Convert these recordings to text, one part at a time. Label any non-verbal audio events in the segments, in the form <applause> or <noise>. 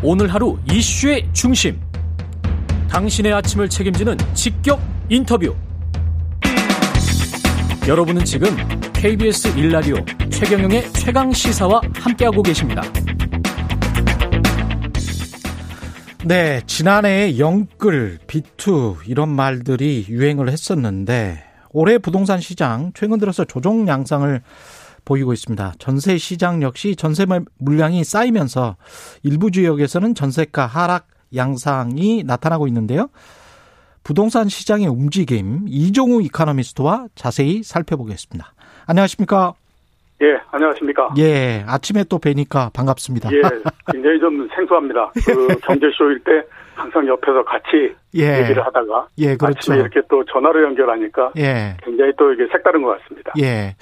오늘 하루 이슈의 중심. 당신의 아침을 책임지는 직격 인터뷰. 여러분은 지금 KBS 1라디오 최경영의 최강 시사와 함께하고 계십니다. 네, 지난해에 영끌, 비투 이런 말들이 유행을 했었는데 올해 부동산 시장 최근 들어서 조정 양상을 보이고 있습니다. 전세 시장 역시 전세 물량이 쌓이면서 일부 지역에서는 전세가 하락 양상이 나타나고 있는데요. 부동산 시장의 움직임 이종우 이카노미스트와 자세히 살펴보겠습니다. 안녕하십니까? 예, 안녕하십니까? 예, 아침에 또 뵈니까 반갑습니다. 예, 굉장히 좀 생소합니다. 그 <laughs> 경제쇼일 때 항상 옆에서 같이 예. 얘기를 하다가 예, 그렇죠. 아침에 이렇게 또 전화로 연결하니까 예. 굉장히 또 이게 색다른 것 같습니다. 예.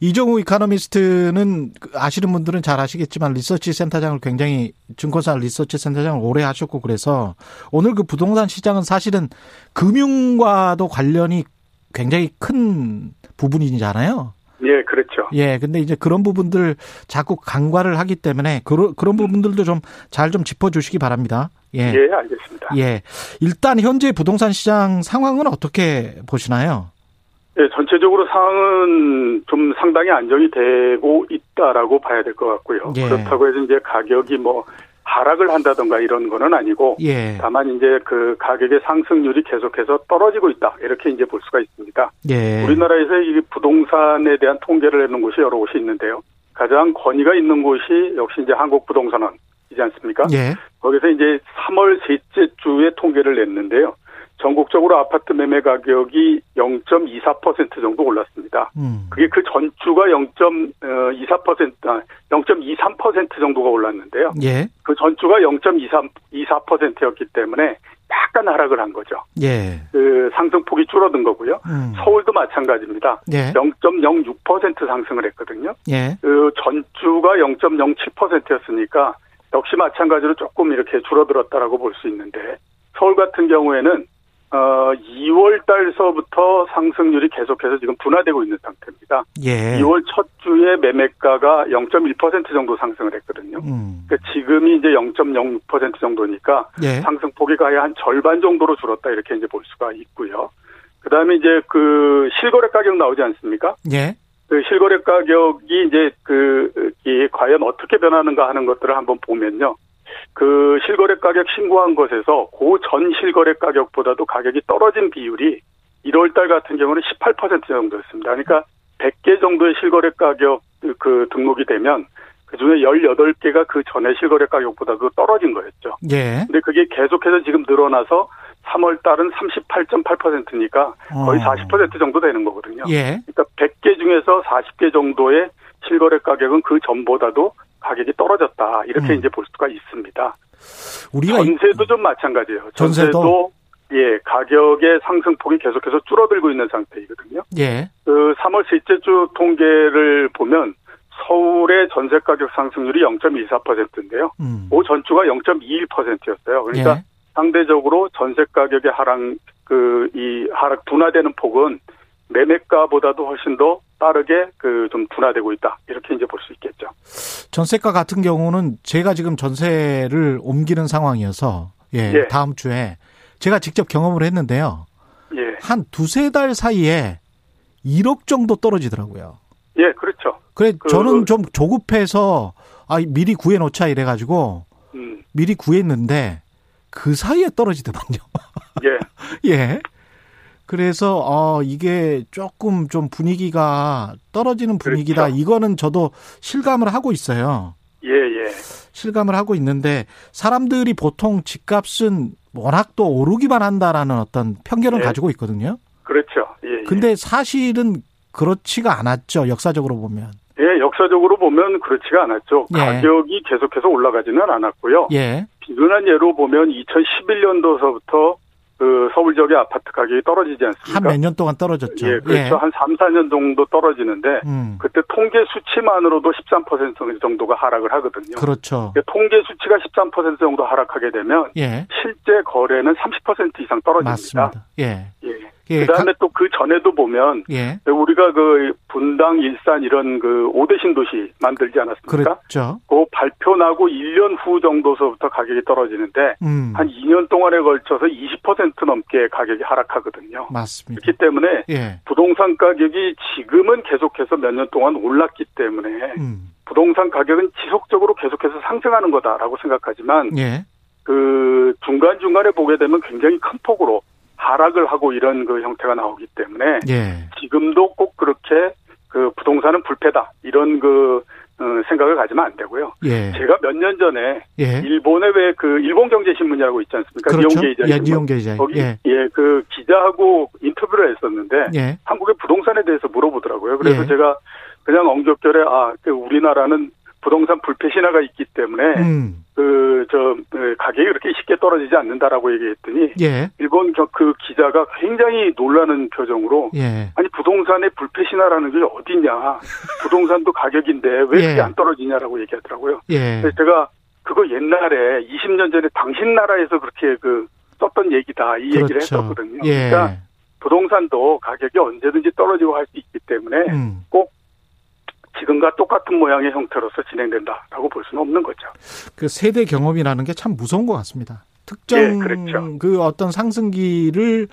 이정우 이카노미스트는 아시는 분들은 잘 아시겠지만 리서치 센터장을 굉장히 증권사 리서치 센터장을 오래 하셨고 그래서 오늘 그 부동산 시장은 사실은 금융과도 관련이 굉장히 큰 부분이잖아요. 예, 그렇죠. 예, 근데 이제 그런 부분들 자꾸 간과를 하기 때문에 그런 그런 부분들도 좀 잘좀 좀 짚어주시기 바랍니다. 예. 예, 알겠습니다. 예, 일단 현재 부동산 시장 상황은 어떻게 보시나요? 예, 전체적으로 상황은 좀 상당히 안정이 되고 있다라고 봐야 될 것 같고요. 예. 그렇다고 해서 이제 가격이 뭐 하락을 한다던가 이런 거는 아니고 예. 다만 이제 그 가격의 상승률이 계속해서 떨어지고 있다 이렇게 이제 볼 수가 있습니다. 예. 우리나라에서 이 부동산에 대한 통계를 내는 곳이 여러 곳이 있는데요. 가장 권위가 있는 곳이 역시 이제 한국부동산원이지 않습니까? 예. 거기서 이제 3월 셋째 주에 통계를 냈는데요. 전국적으로 아파트 매매 가격이 0.24% 정도 올랐습니다. 음. 그게 그 전주가 0.24%, 0.23% 정도가 올랐는데요. 예. 그 전주가 0.23, 24%였기 때문에 약간 하락을 한 거죠. 예. 그 상승폭이 줄어든 거고요. 음. 서울도 마찬가지입니다. 예. 0.06% 상승을 했거든요. 예. 그 전주가 0.07%였으니까 역시 마찬가지로 조금 이렇게 줄어들었다라고 볼 수 있는데 서울 같은 경우에는 어, 2월 달서부터 상승률이 계속해서 지금 둔화되고 있는 상태입니다. 예. 2월 첫 주에 매매가가 0.1% 정도 상승을 했거든요. 음. 그러니까 지금이 이제 0.06% 정도니까 예. 상승 폭이 가야 한 절반 정도로 줄었다 이렇게 이제 볼 수가 있고요. 그다음에 이제 그 실거래 가격 나오지 않습니까? 예. 그 실거래 가격이 이제 그, 이 과연 어떻게 변하는가 하는 것들을 한번 보면요. 그 실거래 가격 신고한 것에서 그전 실거래 가격보다도 가격이 떨어진 비율이 1월 달 같은 경우는 18% 정도였습니다. 그러니까 100개 정도의 실거래 가격 그 등록이 되면 그 중에 18개가 그 전에 실거래 가격보다도 떨어진 거였죠. 예. 근데 그게 계속해서 지금 늘어나서 3월 달은 38.8%니까 거의 어. 40% 정도 되는 거거든요. 예. 그러니까 100개 중에서 40개 정도의 실거래 가격은 그 전보다도 가격이 떨어졌다 이렇게 음. 이제 볼 수가 있습니다. 우리가 전세도 좀 마찬가지예요. 전세도, 전세도 예 가격의 상승폭이 계속해서 줄어들고 있는 상태이거든요. 예. 그 3월 셋째 주 통계를 보면 서울의 전세 가격 상승률이 0.24%인데요. 음. 그 전주가 0.21%였어요. 그러니까 예. 상대적으로 전세 가격의 하락 그 이 하락 둔화되는 폭은 매매가보다도 훨씬 더 빠르게 그 좀 둔화되고 있다 이렇게 이제 볼 수 있겠죠. 전세가 같은 경우는 제가 지금 전세를 옮기는 상황이어서 예, 예. 다음 주에 제가 직접 경험을 했는데요. 예. 한 두세 달 사이에 1억 정도 떨어지더라고요. 예, 그렇죠. 그래 그, 저는 좀 조급해서 아 미리 구해 놓자 이래 가지고 음. 미리 구했는데 그 사이에 떨어지더만요. 예. <laughs> 예. 그래서 어 이게 조금 좀 분위기가 떨어지는 분위기다. 그렇죠. 이거는 저도 실감을 하고 있어요. 예, 예. 실감을 하고 있는데 사람들이 보통 집값은 워낙 또 오르기만 한다라는 어떤 편견을 예. 가지고 있거든요. 그렇죠. 예, 예. 근데 사실은 그렇지가 않았죠. 역사적으로 보면. 예, 역사적으로 보면 그렇지가 않았죠. 예. 가격이 계속해서 올라가지는 않았고요. 예. 비근한 예로 보면 2011년도서부터 그 서울 지역의 아파트 가격이 떨어지지 않습니까? 한 몇 년 동안 떨어졌죠. 예, 그렇죠. 예. 한 3, 4년 정도 떨어지는데 음. 그때 통계 수치만으로도 13% 정도가 하락을 하거든요. 그렇죠. 그러니까 통계 수치가 13% 정도 하락하게 되면 예. 실제 거래는 30% 이상 떨어집니다. 맞습니다. 예. 예. 예. 그다음에 또 그 전에도 보면 예. 우리가 그 분당, 일산 이런 그 5대 신도시 만들지 않았습니까? 그렇죠. 그 발표 나고 1년 후 정도서부터 가격이 떨어지는데 음. 한 2년 동안에 걸쳐서 20% 넘게 가격이 하락하거든요. 맞습니다. 그렇기 때문에 예. 부동산 가격이 지금은 계속해서 몇 년 동안 올랐기 때문에 음. 부동산 가격은 지속적으로 계속해서 상승하는 거다라고 생각하지만 예. 그 중간 중간에 보게 되면 굉장히 큰 폭으로 하락을 하고 이런 그 형태가 나오기 때문에 예. 지금도 꼭 그렇게 그 부동산은 불패다 이런 그 어, 생각을 가지면 안 되고요. 예. 제가 몇 년 전에 예. 일본의 왜 그 일본 경제 신문이라고 있지 않습니까? 그렇죠. 이용계이자 예, 이용계이자. 거기 예. 예, 그 기자하고 인터뷰를 했었는데 예. 한국의 부동산에 대해서 물어보더라고요. 그래서 예. 제가 그냥 엉겹결에 아, 그 우리나라는 부동산 불패 신화가 있기 때문에 음. 그저 그 가격이 그렇게 쉽게 떨어지지 않는다라고 얘기했더니 예. 일본 그 기자가 굉장히 놀라는 표정으로 예. 아니 부동산의 불패 신화라는 게 어디냐 부동산도 가격인데 왜 예. 그게 안 떨어지냐라고 얘기하더라고요. 예. 그래서 제가 그거 옛날에 20년 전에 당신 나라에서 그렇게 그 썼던 얘기다 이 얘기를 그렇죠. 했었거든요. 예. 그러니까 부동산도 가격이 언제든지 떨어지고 할 수 있기 때문에 음. 꼭 지금과 똑같은 모양의 형태로서 진행된다라고 볼 수는 없는 거죠. 그 세대 경험이라는 게 참 무서운 것 같습니다. 특정 예, 그렇죠. 그 어떤 상승기를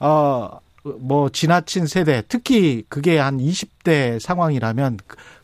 어 뭐 지나친 세대, 특히 그게 한 20대 상황이라면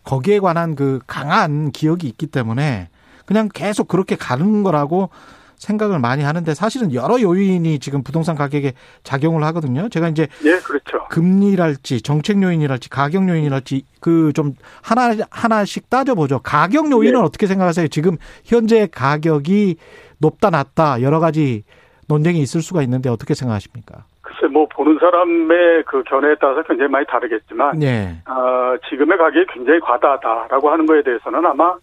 거기에 관한 그 강한 기억이 있기 때문에 그냥 계속 그렇게 가는 거라고 생각을 많이 하는데 사실은 여러 요인이 지금 부동산 가격에 작용을 하거든요. 제가 이제 예, 그렇죠. 금리랄지 정책 요인이랄지 가격 요인이랄지 그 좀 하나 하나씩 따져보죠. 가격 요인은 예. 어떻게 생각하세요? 지금 현재 가격이 높다 낮다 여러 가지 논쟁이 있을 수가 있는데 어떻게 생각하십니까? 글쎄 뭐 보는 사람의 그 견해에 따라서 굉장히 많이 다르겠지만 예. 어, 지금의 가격이 굉장히 과다하다라고 하는 거에 대해서는 아마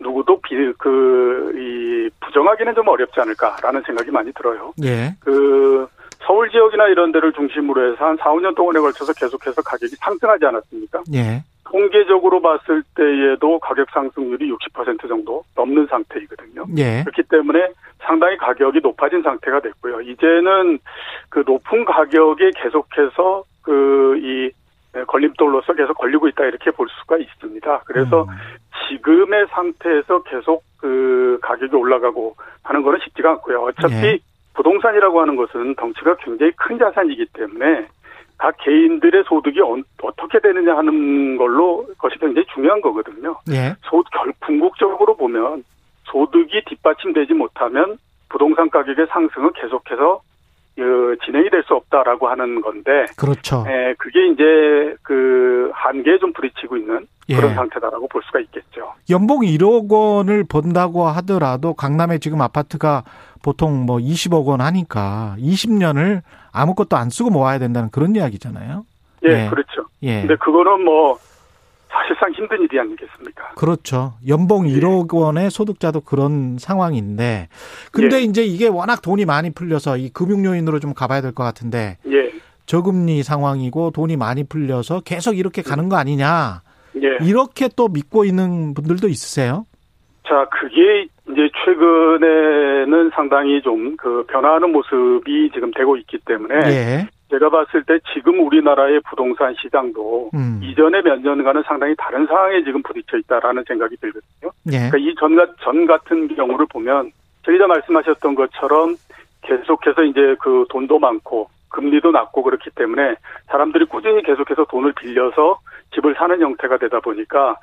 누구도 비, 그, 이, 부정하기는 좀 어렵지 않을까라는 생각이 많이 들어요. 예. 그, 서울 지역이나 이런 데를 중심으로 해서 한 4, 5년 동안에 걸쳐서 계속해서 가격이 상승하지 않았습니까? 예. 통계적으로 봤을 때에도 가격 상승률이 60% 정도 넘는 상태이거든요. 예. 그렇기 때문에 상당히 가격이 높아진 상태가 됐고요. 이제는 그 높은 가격에 계속해서 그, 이, 걸림돌로서 계속 걸리고 있다 이렇게 볼 수가 있습니다. 그래서 음. 지금의 상태에서 계속 그 가격이 올라가고 하는 거는 쉽지가 않고요. 어차피 예. 부동산이라고 하는 것은 덩치가 굉장히 큰 자산이기 때문에 각 개인들의 소득이 어, 떻게 되느냐 하는 걸로 것이 굉장히 중요한 거거든요. 예. 소, 결, 궁극적으로 보면 소득이 뒷받침되지 못하면 부동산 가격의 상승은 계속해서 그 진행이 될 수 없다라고 하는 건데, 그렇죠. 에, 그게 이제 그 한계에 좀 부딪히고 있는 예. 그런 상태다라고 볼 수가 있겠죠. 연봉 1억 원을 번다고 하더라도 강남에 지금 아파트가 보통 뭐 20억 원 하니까 20년을 아무것도 안 쓰고 모아야 된다는 그런 이야기잖아요. 예, 예. 그렇죠. 예. 근데 그거는 뭐 사실상 힘든 일이 아니겠습니까? 그렇죠. 연봉 예. 1억 원의 소득자도 그런 상황인데, 근데 예. 이제 이게 워낙 돈이 많이 풀려서 이 금융 요인으로 좀 가봐야 될 것 같은데, 예, 저금리 상황이고 돈이 많이 풀려서 계속 이렇게 가는 거 아니냐, 예. 이렇게 또 믿고 있는 분들도 있으세요? 자, 그게 이제 최근에는 상당히 좀 그 변화하는 모습이 지금 되고 있기 때문에 예. 제가 봤을 때 지금 우리나라의 부동산 시장도 음. 이전의 몇 년간은 상당히 다른 상황에 지금 부딪혀 있다라는 생각이 들거든요. 예. 그러니까 이전 전 같은 경우를 보면 저희가 말씀하셨던 것처럼 계속해서 이제 그 돈도 많고 금리도 낮고 그렇기 때문에 사람들이 꾸준히 계속해서 돈을 빌려서 집을 사는 형태가 되다 보니까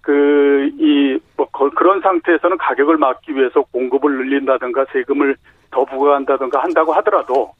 그, 이, 뭐, 거- 그런 상태에서는 가격을 막기 위해서 공급을 늘린다든가 세금을 더 부과한다든가 한다고 하더라도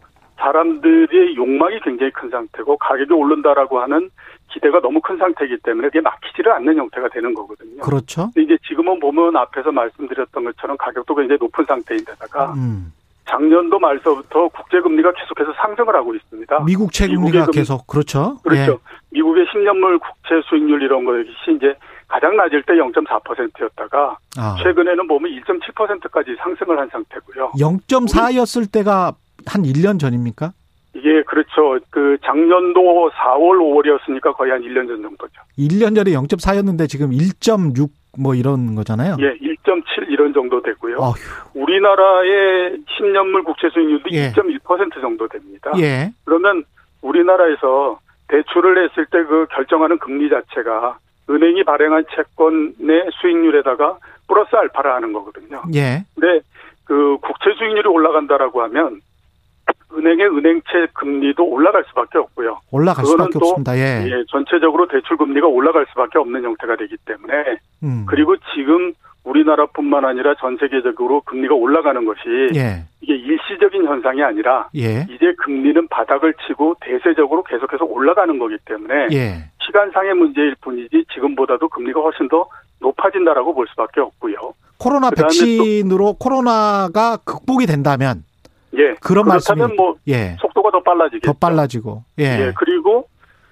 사람들의 욕망이 굉장히 큰 상태고 가격이 오른다라고 하는 기대가 너무 큰 상태이기 때문에 그게 막히지를 않는 형태가 되는 거거든요. 그렇죠. 근데 이제 지금은 보면 앞에서 말씀드렸던 것처럼 가격도 굉장히 높은 상태인데다가 음. 작년도 말서부터 국제금리가 계속해서 상승을 하고 있습니다. 미국 채금리가 금- 계속, 그렇죠. 그렇죠. 미국의 10년물 국채 수익률 이런 것이 이제 가장 낮을 때 0.4%였다가 예. 아. 최근에는 보면 1.7%까지 상승을 한 상태고요. 0.4였을 때가 한 1년 전입니까? 이게 그렇죠. 그 작년도 4월, 5월이었으니까 거의 한 1년 전 정도죠. 1년 전에 0.4였는데 지금 1.6 뭐 이런 거잖아요. 예, 1.7 이런 정도 되고요. 어휴. 우리나라의 10년물 국채 수익률도 예. 2.1% 정도 됩니다. 예. 그러면 우리나라에서 대출을 했을 때 그 결정하는 금리 자체가 은행이 발행한 채권의 수익률에다가 플러스 알파를 하는 거거든요. 예. 근데 그 국채 수익률이 올라간다라고 하면 은행의 은행채 금리도 올라갈 수밖에 없고요. 올라갈 수밖에 없습니다. 예. 예. 전체적으로 대출 금리가 올라갈 수밖에 없는 형태가 되기 때문에 음. 그리고 지금 우리나라뿐만 아니라 전 세계적으로 금리가 올라가는 것이 예. 이게 일시적인 현상이 아니라 예. 이제 금리는 바닥을 치고 대세적으로 계속해서 올라가는 거기 때문에 예. 시간상의 문제일 뿐이지 지금보다도 금리가 훨씬 더 높아진다라고 볼 수밖에 없고요. 코로나 백신으로 코로나가 극복이 된다면 예 그런 말씀이 뭐 예. 속도가 더 빨라지겠죠. 더 빨라지고 예. 예 그리고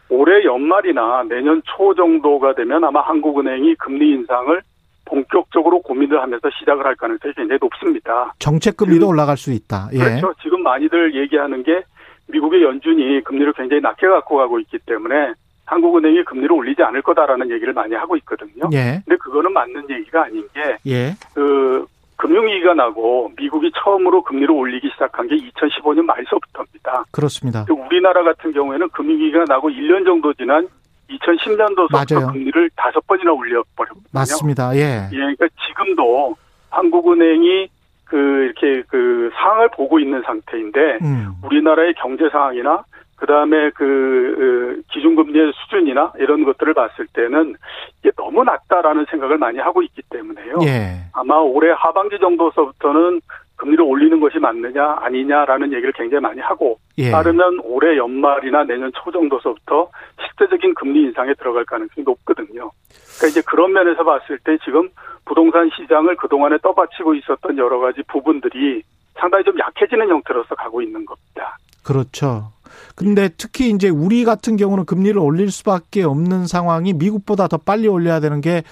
올해 연말이나 내년 초 정도가 되면 아마 한국은행이 금리 인상을 본격적으로 고민을 하면서 시작을 할 가능성이 굉장히 높습니다. 정책 금리도 올라갈 수 있다. 예. 그렇죠. 지금 많이들 얘기하는 게 미국의 연준이 금리를 굉장히 낮게 갖고 가고 있기 때문에 한국은행이 금리를 올리지 않을 거다라는 얘기를 많이 하고 있거든요. 예. 근데 그거는 맞는 얘기가 아닌 게, 예. 그, 금융위기가 나고 미국이 처음으로 금리를 올리기 시작한 게 2015년 말서부터입니다. 그렇습니다. 우리나라 같은 경우에는 금융위기가 나고 1년 정도 지난 2010년도부터 금리를 다섯 번이나 올려버렸거든요. 맞습니다. 예. 예, 그러니까 지금도 한국은행이 그 이렇게 그 상황을 보고 있는 상태인데 음. 우리나라의 경제 상황이나 그다음에 그, 그 기준금리의 수준이나 이런 것들을 봤을 때는 이게 너무 낮다라는 생각을 많이 하고 있기 때문에요. 예. 아마 올해 하반기 정도서부터는 금리를 올리는 것이 맞느냐 아니냐라는 얘기를 굉장히 많이 하고 예. 따르면 올해 연말이나 내년 초 정도서부터 실제적인 금리 인상에 들어갈 가능성이 높거든요. 그러니까 이제 그런 면에서 봤을 때 지금 부동산 시장을 그동안에 떠받치고 있었던 여러 가지 부분들이 상당히 좀 약해지는 형태로서 가고 있는 겁니다. 그렇죠. 근데 특히 이제 우리 같은 경우는 금리를 올릴 수밖에 없는 상황이 미국보다 더 빨리 올려야 되는 게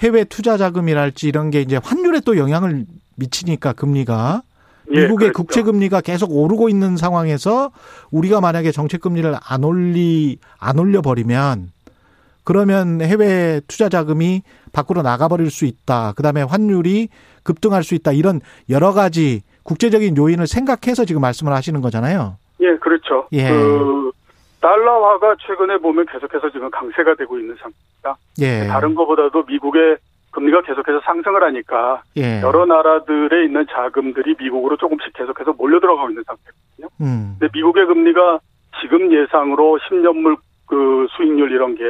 해외 투자 자금이랄지 이런 게 이제 환율에 또 영향을 미치니까 금리가 예, 미국의 그렇죠. 국채 금리가 계속 오르고 있는 상황에서 우리가 만약에 정책 금리를 안 올리 안 올려 버리면 그러면 해외 투자 자금이 밖으로 나가 버릴 수 있다. 그다음에 환율이 급등할 수 있다. 이런 여러 가지 국제적인 요인을 생각해서 지금 말씀을 하시는 거잖아요. 예, 그렇죠. 예. 그 달러화가 최근에 보면 계속해서 지금 강세가 되고 있는 상태입니다. 예. 다른 것보다도 미국의 금리가 계속해서 상승을 하니까 예. 여러 나라들에 있는 자금들이 미국으로 조금씩 계속해서 몰려 들어가고 있는 상태거든요. 음. 근데 미국의 금리가 지금 예상으로 10년물 그 수익률 이런 게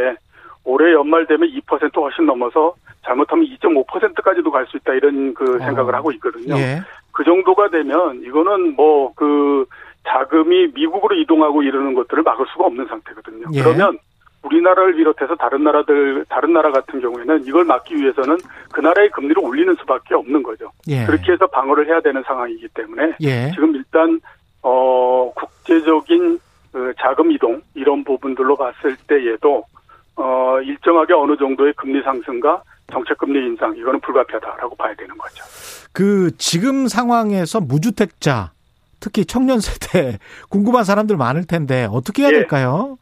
올해 연말 되면 2% 훨씬 넘어서 잘못하면 2.5%까지도 갈 수 있다 이런 그 어. 생각을 하고 있거든요. 예. 그 정도가 되면 이거는 뭐그 자금이 미국으로 이동하고 이러는 것들을 막을 수가 없는 상태거든요. 예. 그러면 우리나라를 비롯해서 다른 나라들 다른 나라 같은 경우에는 이걸 막기 위해서는 그 나라의 금리를 올리는 수밖에 없는 거죠. 예. 그렇게 해서 방어를 해야 되는 상황이기 때문에 예. 지금 일단 어 국제적인 그 자금 이동 이런 부분들로 봤을 때에도 어 일정하게 어느 정도의 금리 상승과 정책 금리 인상 이거는 불가피하다라고 봐야 되는 거죠. 그 지금 상황에서 무주택자 특히 청년 세대 <laughs> 궁금한 사람들 많을 텐데 어떻게 해야 예. 될까요?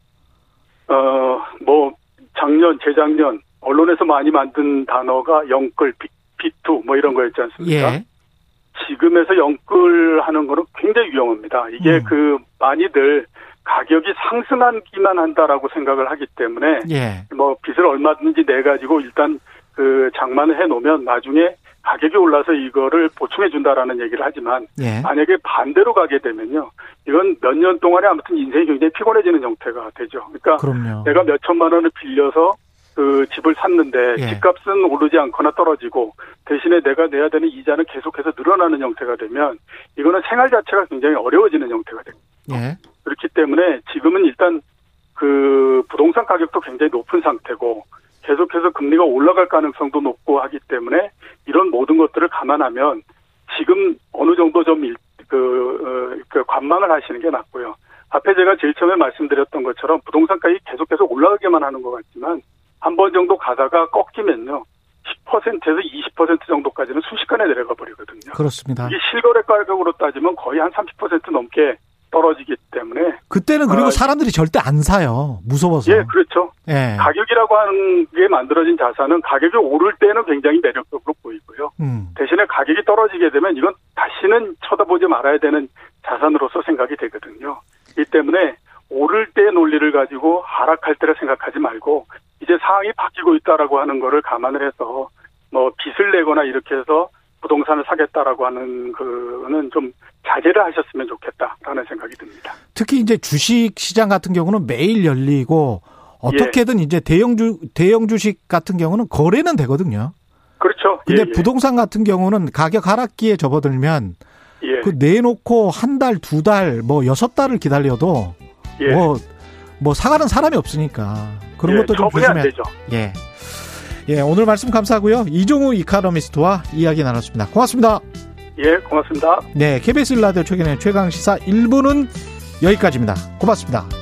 어, 뭐, 작년, 재작년, 언론에서 많이 만든 단어가 영끌, 비, 비투, 뭐 이런 거였지 않습니까? 예. 지금에서 영끌 하는 거는 굉장히 위험합니다. 이게 음. 그, 많이들 가격이 상승하기만 한다라고 생각을 하기 때문에, 예. 뭐, 빚을 얼마든지 내 가지고 일단 그 장만을 해 놓으면 나중에 가격이 올라서 이거를 보충해 준다라는 얘기를 하지만 예. 만약에 반대로 가게 되면요. 이건 몇 년 동안에 아무튼 인생이 굉장히 피곤해지는 형태가 되죠. 그러니까 그럼요. 내가 몇 천만 원을 빌려서 그 집을 샀는데 예. 집값은 오르지 않거나 떨어지고 대신에 내가 내야 되는 이자는 계속해서 늘어나는 형태가 되면 이거는 생활 자체가 굉장히 어려워지는 형태가 됩니다. 예. 그렇기 때문에 지금은 일단 그 부동산 가격도 굉장히 높은 상태고 계속해서 금리가 올라갈 가능성도 높고 하기 때문에 이런 모든 것들을 감안하면 지금 어느 정도 좀 그, 어, 그 관망을 하시는 게 낫고요. 앞에 제가 제일 처음에 말씀드렸던 것처럼 부동산 가격이 계속해서 올라가기만 하는 것 같지만 한 번 정도 가다가 꺾이면요. 10%에서 20% 정도까지는 순식간에 내려가 버리거든요. 그렇습니다. 이게 실거래 가격으로 따지면 거의 한 30% 넘게 떨어지기 때문에 그때는 그리고 어, 사람들이 절대 안 사요. 무서워서. 예, 그렇죠. 예. 가격이라고 하는 게 만들어진 자산은 가격이 오를 때는 굉장히 매력적으로 보이고요. 음. 대신에 가격이 떨어지게 되면 이건 다시는 쳐다보지 말아야 되는 자산으로서 생각이 되거든요. 이 때문에 오를 때 논리를 가지고 하락할 때를 생각하지 말고 이제 상황이 바뀌고 있다라고 하는 거를 감안을 해서 뭐 빚을 내거나 이렇게 해서 부동산을 사겠다라고 하는 그는 좀 자제를 하셨으면 듭니다. 특히 이제 주식 시장 같은 경우는 매일 열리고 어떻게든 예. 이제 대형 주 대형 주식 같은 경우는 거래는 되거든요. 그렇죠. 근데 예, 예. 부동산 같은 경우는 가격 하락기에 접어들면 예. 그 내놓고 한 달, 두 달, 뭐 여섯 달을 기다려도 예. 뭐, 뭐 사가는 사람이 없으니까 그런 예, 것도 좀 조심해. 되죠. 예. 예, 오늘 말씀 감사하고요. 이종우 이카노미스트와 이야기 나눴습니다. 고맙습니다. 예, 고맙습니다. 네, KBS 라디오 최근의 최강 시사 1부는 여기까지입니다. 고맙습니다.